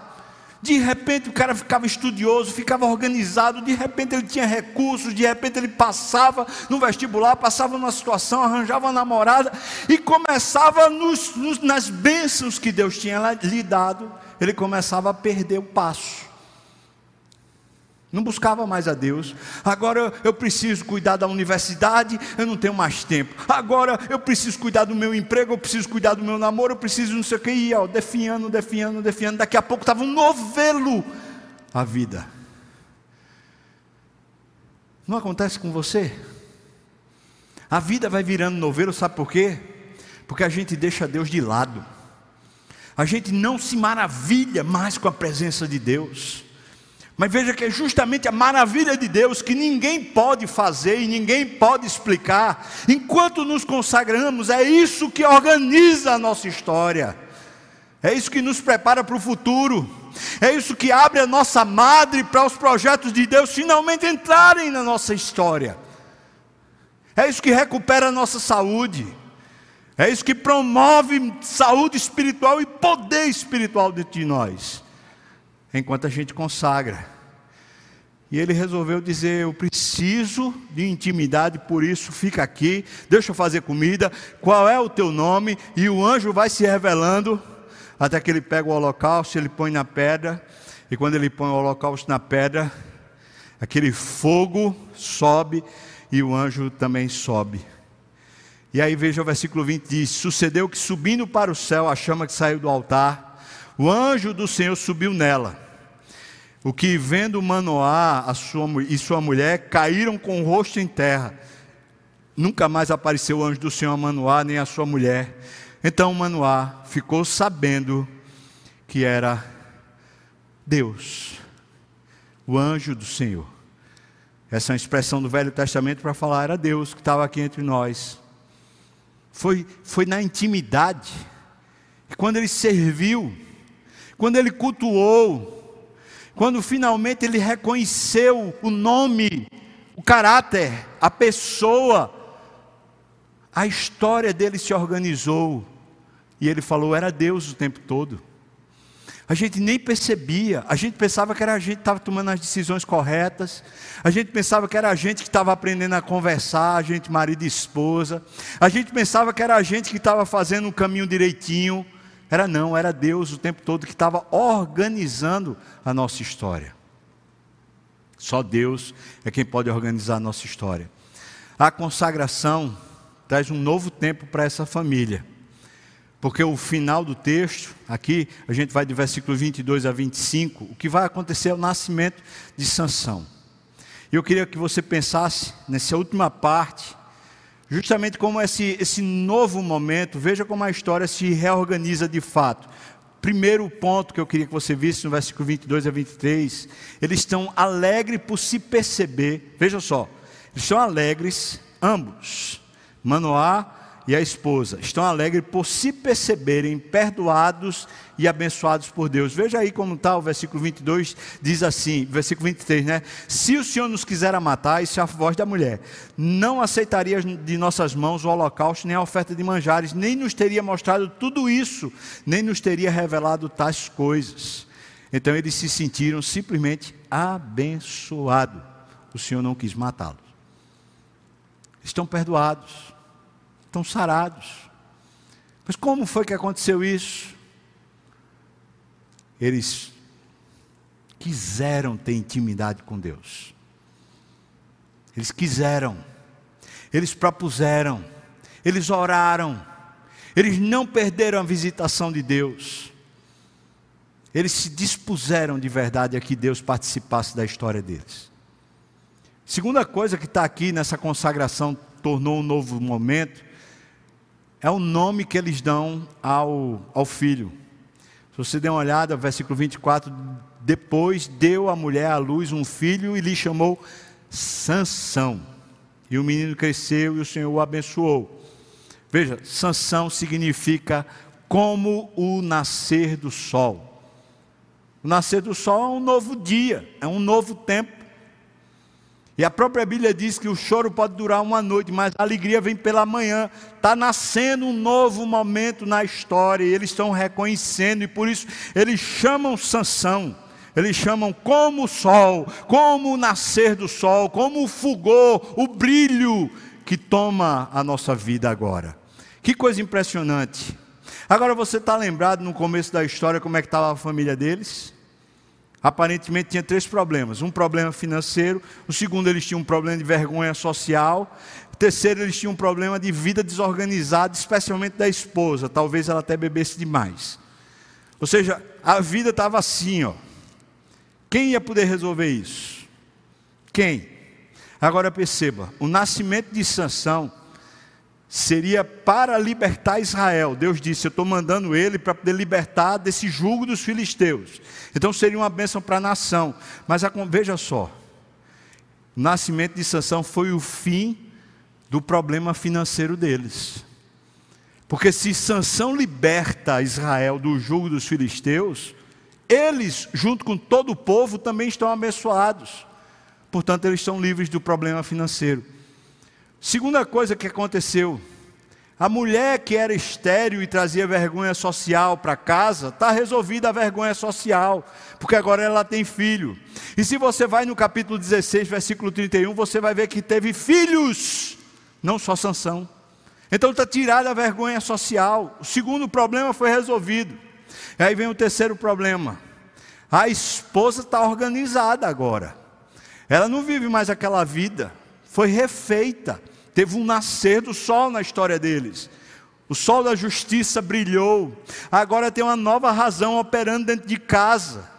De repente o cara ficava estudioso, ficava organizado, de repente ele tinha recursos, de repente ele passava no vestibular, passava numa situação, arranjava uma namorada e começava nos, nos, nas bênçãos que Deus tinha lhe dado, ele começava a perder o passo. Não buscava mais a Deus. Agora eu preciso cuidar da universidade, eu não tenho mais tempo. Agora eu preciso cuidar do meu emprego, eu preciso cuidar do meu namoro, eu preciso não sei o que. E ó, definhando, definhando, definhando. Daqui a pouco estava um novelo a vida. Não acontece com você? A vida vai virando novelo, sabe por quê? Porque a gente deixa Deus de lado. A gente não se maravilha mais com a presença de Deus. Mas veja que é justamente a maravilha de Deus que ninguém pode fazer e ninguém pode explicar. Enquanto nos consagramos, é isso que organiza a nossa história. É isso que nos prepara para o futuro. É isso que abre a nossa madre para os projetos de Deus finalmente entrarem na nossa história. É isso que recupera a nossa saúde. É isso que promove saúde espiritual e poder espiritual de nós enquanto a gente consagra. E ele resolveu dizer: Eu preciso de intimidade, por isso fica aqui, deixa eu fazer comida. Qual é o teu nome? E o anjo vai se revelando, até que ele pega o holocausto, ele põe na pedra. E quando ele põe o holocausto na pedra, aquele fogo sobe e o anjo também sobe. E aí veja o versículo 20: diz: Sucedeu que subindo para o céu a chama que saiu do altar, o anjo do Senhor subiu nela o que vendo Manoá a sua, e sua mulher caíram com o rosto em terra. Nunca mais apareceu o anjo do Senhor a Manoá nem a sua mulher. Então Manoá ficou sabendo que era Deus, o anjo do Senhor. Essa é uma expressão do Velho Testamento para falar era Deus que estava aqui entre nós. Foi, foi na intimidade. E quando ele serviu, quando ele cultuou, quando finalmente ele reconheceu o nome, o caráter, a pessoa, a história dele se organizou. E ele falou: era Deus o tempo todo. A gente nem percebia, a gente pensava que era a gente que estava tomando as decisões corretas, a gente pensava que era a gente que estava aprendendo a conversar, a gente, marido e esposa, a gente pensava que era a gente que estava fazendo um caminho direitinho, era não, era Deus o tempo todo que estava organizando a nossa história. Só Deus é quem pode organizar a nossa história. A consagração traz um novo tempo para essa família. Porque o final do texto, aqui, a gente vai do versículo 22 a 25, o que vai acontecer é o nascimento de Sansão. E eu queria que você pensasse nessa última parte Justamente como esse, esse novo momento, veja como a história se reorganiza de fato. Primeiro ponto que eu queria que você visse no versículo 22 a 23, eles estão alegres por se perceber, veja só, eles estão alegres, ambos, Manoá e a esposa estão alegres por se perceberem perdoados e abençoados por Deus. Veja aí como está o versículo 22, diz assim, versículo 23, né? Se o Senhor nos quiser matar, isso é a voz da mulher, não aceitaria de nossas mãos o holocausto, nem a oferta de manjares, nem nos teria mostrado tudo isso, nem nos teria revelado tais coisas. Então eles se sentiram simplesmente abençoados. O Senhor não quis matá-los. Estão perdoados estão sarados. Mas como foi que aconteceu isso? Eles quiseram ter intimidade com Deus. Eles quiseram. Eles propuseram. Eles oraram. Eles não perderam a visitação de Deus. Eles se dispuseram de verdade a que Deus participasse da história deles. Segunda coisa que está aqui nessa consagração tornou um novo momento é o nome que eles dão ao, ao filho. Se você der uma olhada, versículo 24, depois deu a mulher à luz um filho e lhe chamou Sansão. E o menino cresceu e o Senhor o abençoou. Veja, Sansão significa como o nascer do sol. O nascer do sol é um novo dia, é um novo tempo. E a própria Bíblia diz que o choro pode durar uma noite, mas a alegria vem pela manhã. Está nascendo um novo momento na história, e eles estão reconhecendo, e por isso eles chamam Sansão. Eles chamam como o sol, como o nascer do sol, como o fulgor, o brilho que toma a nossa vida agora. Que coisa impressionante. Agora você está lembrado no começo da história como é que estava a família deles? Aparentemente tinha três problemas: um problema financeiro, o segundo, eles tinham um problema de vergonha social, o terceiro, eles tinham um problema de vida desorganizada, especialmente da esposa, talvez ela até bebesse demais. Ou seja, a vida estava assim, ó. Quem ia poder resolver isso? Quem? Agora perceba, o nascimento de Sansão seria para libertar Israel. Deus disse: Eu estou mandando ele para poder libertar desse jugo dos filisteus. Então seria uma bênção para a nação. Mas veja só: o nascimento de Sansão foi o fim do problema financeiro deles. Porque se Sansão liberta Israel do jugo dos filisteus, eles, junto com todo o povo, também estão abençoados. Portanto, eles estão livres do problema financeiro. Segunda coisa que aconteceu, a mulher que era estéril e trazia vergonha social para casa, está resolvida a vergonha social, porque agora ela tem filho. E se você vai no capítulo 16, versículo 31, você vai ver que teve filhos, não só Sansão. Então está tirada a vergonha social. O segundo problema foi resolvido. E aí vem o terceiro problema. A esposa está organizada agora. Ela não vive mais aquela vida foi refeita. Teve um nascer do sol na história deles. O sol da justiça brilhou. Agora tem uma nova razão operando dentro de casa.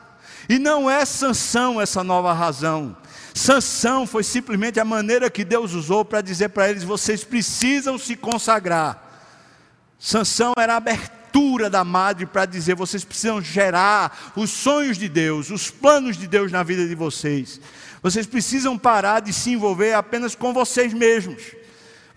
E não é Sansão essa nova razão. Sansão foi simplesmente a maneira que Deus usou para dizer para eles: vocês precisam se consagrar. Sansão era a abertura da madre para dizer: vocês precisam gerar os sonhos de Deus, os planos de Deus na vida de vocês. Vocês precisam parar de se envolver apenas com vocês mesmos.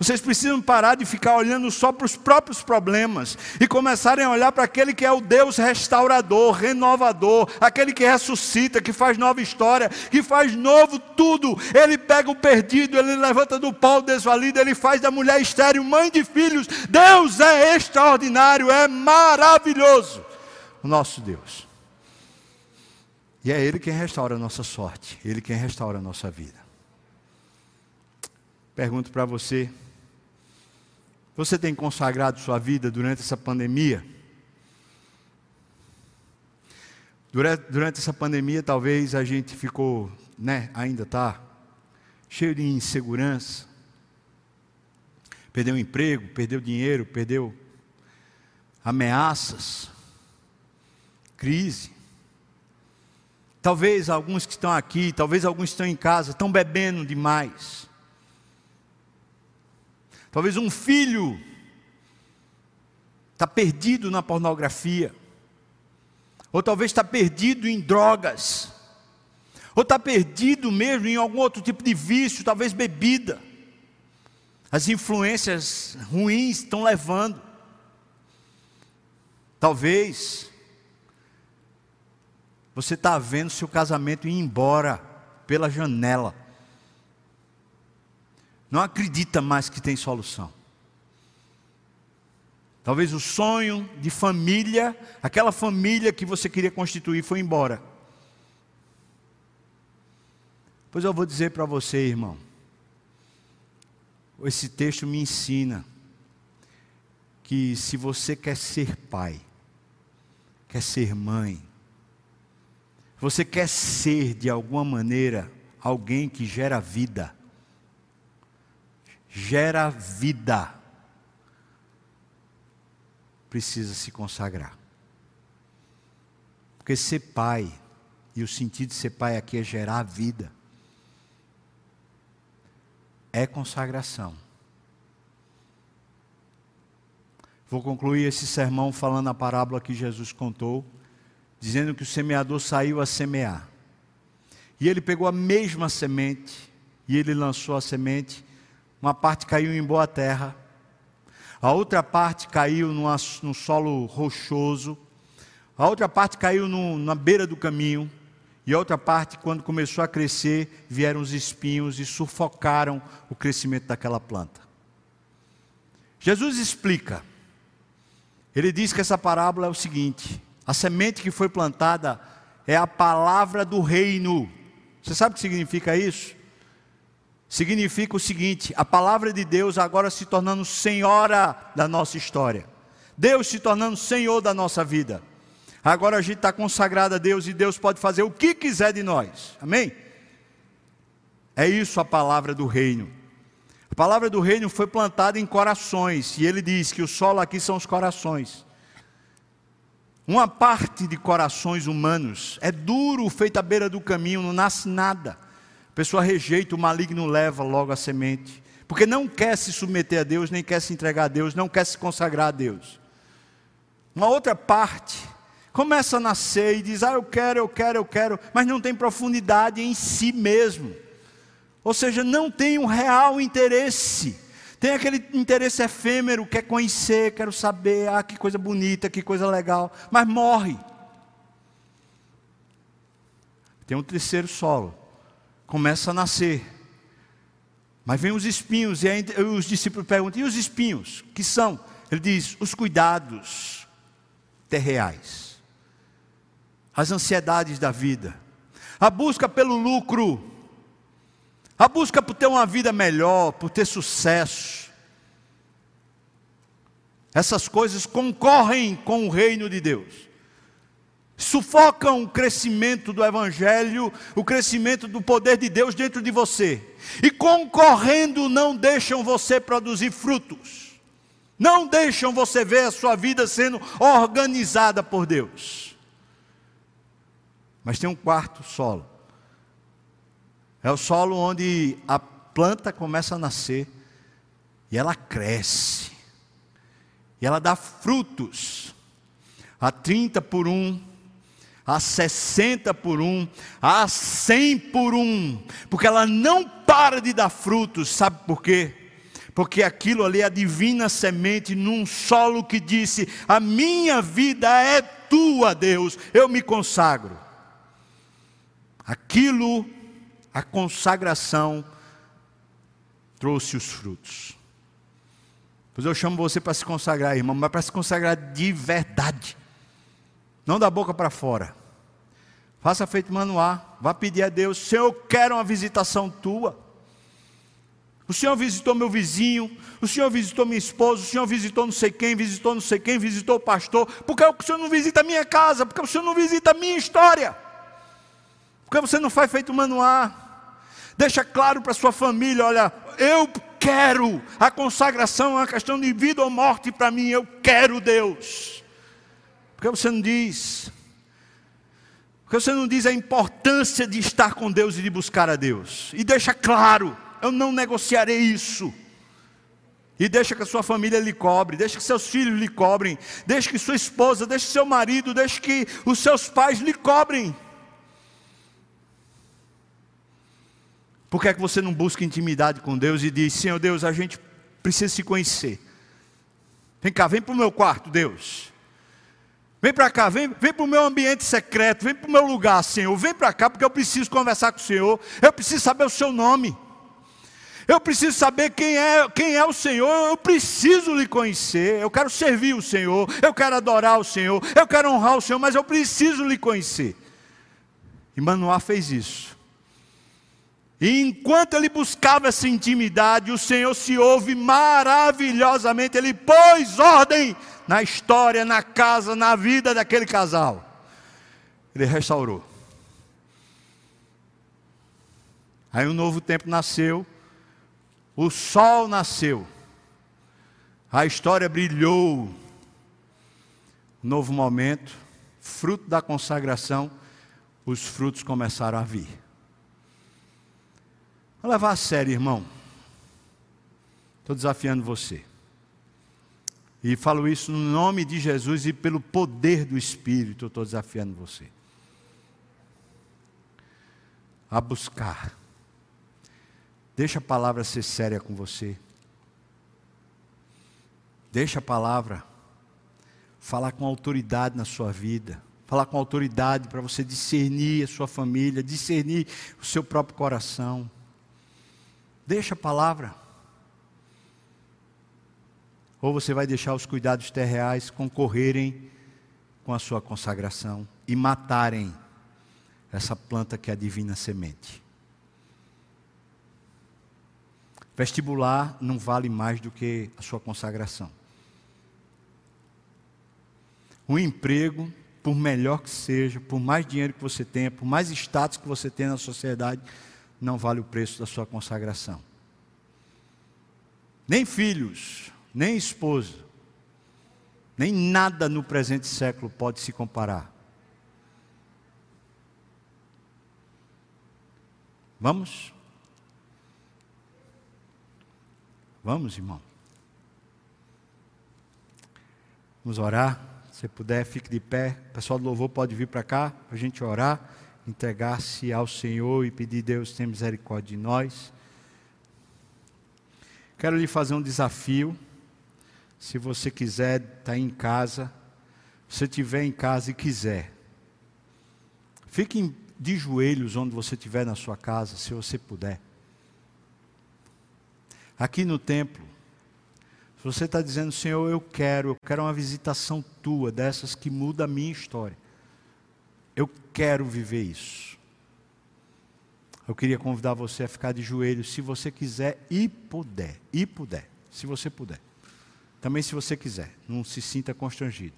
Vocês precisam parar de ficar olhando só para os próprios problemas e começarem a olhar para aquele que é o Deus restaurador, renovador, aquele que ressuscita, que faz nova história, que faz novo tudo. Ele pega o perdido, ele levanta do pau desvalido, ele faz da mulher estéril mãe de filhos. Deus é extraordinário, é maravilhoso. O nosso Deus. E é Ele quem restaura a nossa sorte, Ele quem restaura a nossa vida. Pergunto para você: você tem consagrado sua vida durante essa pandemia? Durante, durante essa pandemia, talvez a gente ficou, né, ainda está, cheio de insegurança. Perdeu emprego, perdeu dinheiro, perdeu ameaças, crise. Talvez alguns que estão aqui, talvez alguns que estão em casa, estão bebendo demais. Talvez um filho está perdido na pornografia, ou talvez está perdido em drogas, ou está perdido mesmo em algum outro tipo de vício, talvez bebida. As influências ruins estão levando. Talvez você está vendo seu casamento ir embora pela janela não acredita mais que tem solução. Talvez o sonho de família, aquela família que você queria constituir, foi embora. Pois eu vou dizer para você, irmão. Esse texto me ensina que se você quer ser pai, quer ser mãe, você quer ser de alguma maneira alguém que gera vida, gera vida, precisa se consagrar. Porque ser pai, e o sentido de ser pai aqui é gerar vida, é consagração. Vou concluir esse sermão falando a parábola que Jesus contou, dizendo que o semeador saiu a semear. E ele pegou a mesma semente, e ele lançou a semente, uma parte caiu em boa terra, a outra parte caiu no solo rochoso, a outra parte caiu no, na beira do caminho, e a outra parte, quando começou a crescer, vieram os espinhos e sufocaram o crescimento daquela planta. Jesus explica, ele diz que essa parábola é o seguinte: a semente que foi plantada é a palavra do reino. Você sabe o que significa isso? significa o seguinte: a palavra de Deus agora se tornando senhora da nossa história, Deus se tornando senhor da nossa vida. Agora a gente está consagrado a Deus e Deus pode fazer o que quiser de nós, amém? É isso a palavra do reino. A palavra do reino foi plantada em corações, e ele diz que o solo aqui são os corações. Uma parte de corações humanos é duro, feito à beira do caminho, não nasce nada. A pessoa rejeita, o maligno leva logo a semente, porque não quer se submeter a Deus, nem quer se entregar a Deus, não quer se consagrar a Deus. Uma outra parte começa a nascer e diz: Ah, eu quero, eu quero, eu quero, mas não tem profundidade em si mesmo. Ou seja, não tem um real interesse. Tem aquele interesse efêmero, quer conhecer, quero saber, ah, que coisa bonita, que coisa legal, mas morre. Tem um terceiro solo, começa a nascer. Mas vem os espinhos, e aí os discípulos perguntam: e os espinhos? Que são? Ele diz: os cuidados terreais, as ansiedades da vida, a busca pelo lucro, a busca por ter uma vida melhor, por ter sucesso. Essas coisas concorrem com o reino de Deus sufocam o crescimento do Evangelho, o crescimento do poder de Deus dentro de você, e concorrendo não deixam você produzir frutos, não deixam você ver a sua vida sendo organizada por Deus. Mas tem um quarto solo. É o solo onde a planta começa a nascer e ela cresce. E ela dá frutos. A 30 por um, a 60 por um, a 100 por um, porque ela não para de dar frutos, sabe por quê? Porque aquilo ali é a divina semente num solo que disse: A minha vida é tua, Deus, eu me consagro. Aquilo, a consagração, trouxe os frutos. Pois eu chamo você para se consagrar, irmão, mas para se consagrar de verdade. Não da boca para fora. Faça feito Manoá. Vá pedir a Deus: Senhor, eu quero uma visitação tua. O Senhor visitou meu vizinho, o Senhor visitou minha esposa, o Senhor visitou não sei quem, visitou não sei quem, visitou o pastor. Por que o Senhor não visita a minha casa? Por que o Senhor não visita a minha história? Por que você não faz feito Manoá? Deixa claro para sua família: olha, eu quero, a consagração é uma questão de vida ou morte para mim, eu quero Deus. Por que você não diz? Porque você não diz a importância de estar com Deus e de buscar a Deus. E deixa claro, eu não negociarei isso. E deixa que a sua família lhe cobre, deixa que seus filhos lhe cobrem, deixa que sua esposa, deixa que seu marido, deixa que os seus pais lhe cobrem. Por que é que você não busca intimidade com Deus e diz: Senhor Deus, a gente precisa se conhecer. Vem cá, vem para o meu quarto, Deus. Vem para cá, vem, vem para o meu ambiente secreto, vem para o meu lugar, Senhor. Vem para cá, porque eu preciso conversar com o Senhor. Eu preciso saber o seu nome. Eu preciso saber quem é, quem é o Senhor. Eu preciso lhe conhecer. Eu quero servir o Senhor. Eu quero adorar o Senhor. Eu quero honrar o Senhor, mas eu preciso lhe conhecer. E Manoá fez isso. E enquanto ele buscava essa intimidade, o Senhor se ouve maravilhosamente. Ele pôs ordem na história, na casa, na vida daquele casal. Ele restaurou. Aí um novo tempo nasceu, o sol nasceu, a história brilhou. Novo momento, fruto da consagração, os frutos começaram a vir. Levar a sério, irmão. Estou desafiando você. E falo isso no nome de Jesus e pelo poder do Espírito, estou desafiando você. A buscar. Deixa a palavra ser séria com você. Deixa a palavra falar com autoridade na sua vida. Falar com autoridade para você discernir a sua família, discernir o seu próprio coração. Deixa a palavra. Ou você vai deixar os cuidados terreais concorrerem com a sua consagração e matarem essa planta que é a divina semente. Vestibular não vale mais do que a sua consagração. Um emprego, por melhor que seja, por mais dinheiro que você tenha, por mais status que você tenha na sociedade, não vale o preço da sua consagração. Nem filhos, nem esposa, nem nada no presente século pode se comparar. Vamos? Vamos, irmão. Vamos orar. Se puder, fique de pé. O pessoal do louvor pode vir para cá para a gente orar, entregar-se ao Senhor e pedir Deus tenha misericórdia de nós. Quero lhe fazer um desafio. Se você quiser estar tá em casa, se estiver em casa e quiser, fique de joelhos onde você estiver na sua casa, se você puder. Aqui no templo, se você está dizendo, Senhor, eu quero, eu quero uma visitação tua, dessas que muda a minha história. Eu quero viver isso. Eu queria convidar você a ficar de joelhos, se você quiser e puder, e puder, se você puder. Também se você quiser, não se sinta constrangido.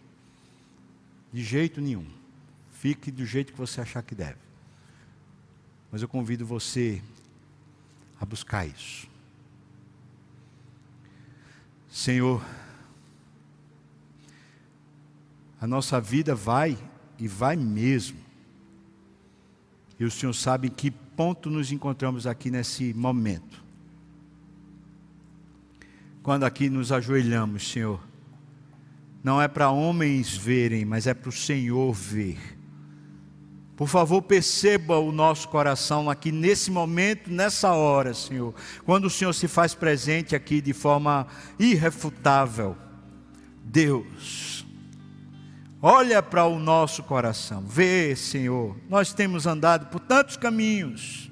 De jeito nenhum. Fique do jeito que você achar que deve. Mas eu convido você a buscar isso. Senhor, a nossa vida vai e vai mesmo E o Senhor sabe em que ponto nos encontramos aqui nesse momento. Quando aqui nos ajoelhamos, Senhor, não é para homens verem, mas é para o Senhor ver. Por favor, perceba o nosso coração aqui nesse momento, nessa hora, Senhor. Quando o Senhor se faz presente aqui de forma irrefutável. Deus, olha para o nosso coração. Vê, Senhor, nós temos andado por tantos caminhos.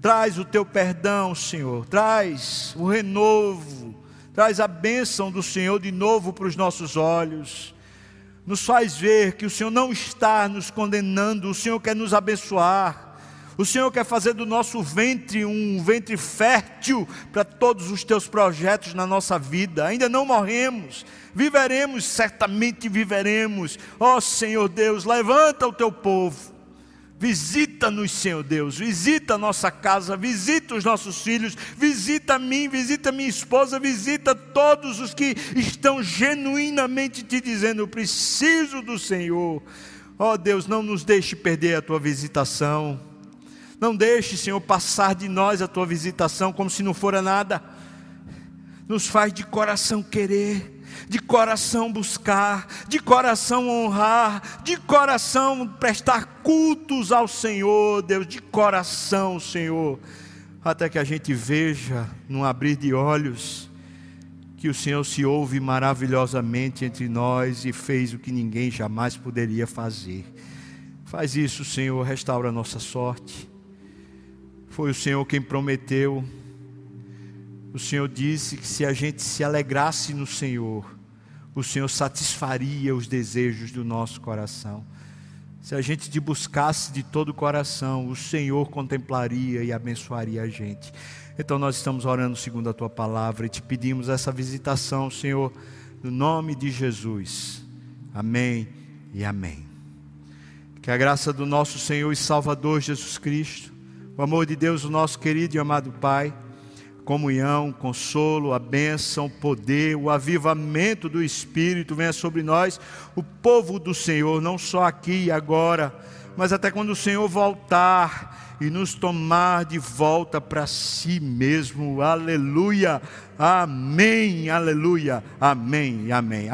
Traz o teu perdão, Senhor. Traz o renovo. Traz a bênção do Senhor de novo para os nossos olhos nos faz ver que o Senhor não está nos condenando, o Senhor quer nos abençoar. O Senhor quer fazer do nosso ventre um ventre fértil para todos os teus projetos na nossa vida. Ainda não morremos, viveremos, certamente viveremos. Ó oh, Senhor Deus, levanta o teu povo Visita-nos, Senhor Deus, visita a nossa casa, visita os nossos filhos, visita mim, visita minha esposa, visita todos os que estão genuinamente te dizendo: Eu preciso do Senhor. Ó oh, Deus, não nos deixe perder a tua visitação. Não deixe, Senhor, passar de nós a tua visitação como se não fora nada. Nos faz de coração querer de coração buscar, de coração honrar, de coração prestar cultos ao Senhor, Deus, de coração, Senhor, até que a gente veja, num abrir de olhos, que o Senhor se ouve maravilhosamente entre nós e fez o que ninguém jamais poderia fazer. Faz isso, Senhor, restaura a nossa sorte. Foi o Senhor quem prometeu o Senhor disse que se a gente se alegrasse no Senhor, o Senhor satisfaria os desejos do nosso coração. Se a gente te buscasse de todo o coração, o Senhor contemplaria e abençoaria a gente. Então nós estamos orando segundo a tua palavra e te pedimos essa visitação, Senhor, no nome de Jesus. Amém e amém. Que a graça do nosso Senhor e Salvador Jesus Cristo, o amor de Deus, o nosso querido e amado Pai, comunhão, consolo, a bênção, o poder, o avivamento do Espírito venha sobre nós, o povo do Senhor, não só aqui e agora, mas até quando o Senhor voltar e nos tomar de volta para si mesmo. Aleluia. Amém. Aleluia. Amém. Amém. Amém.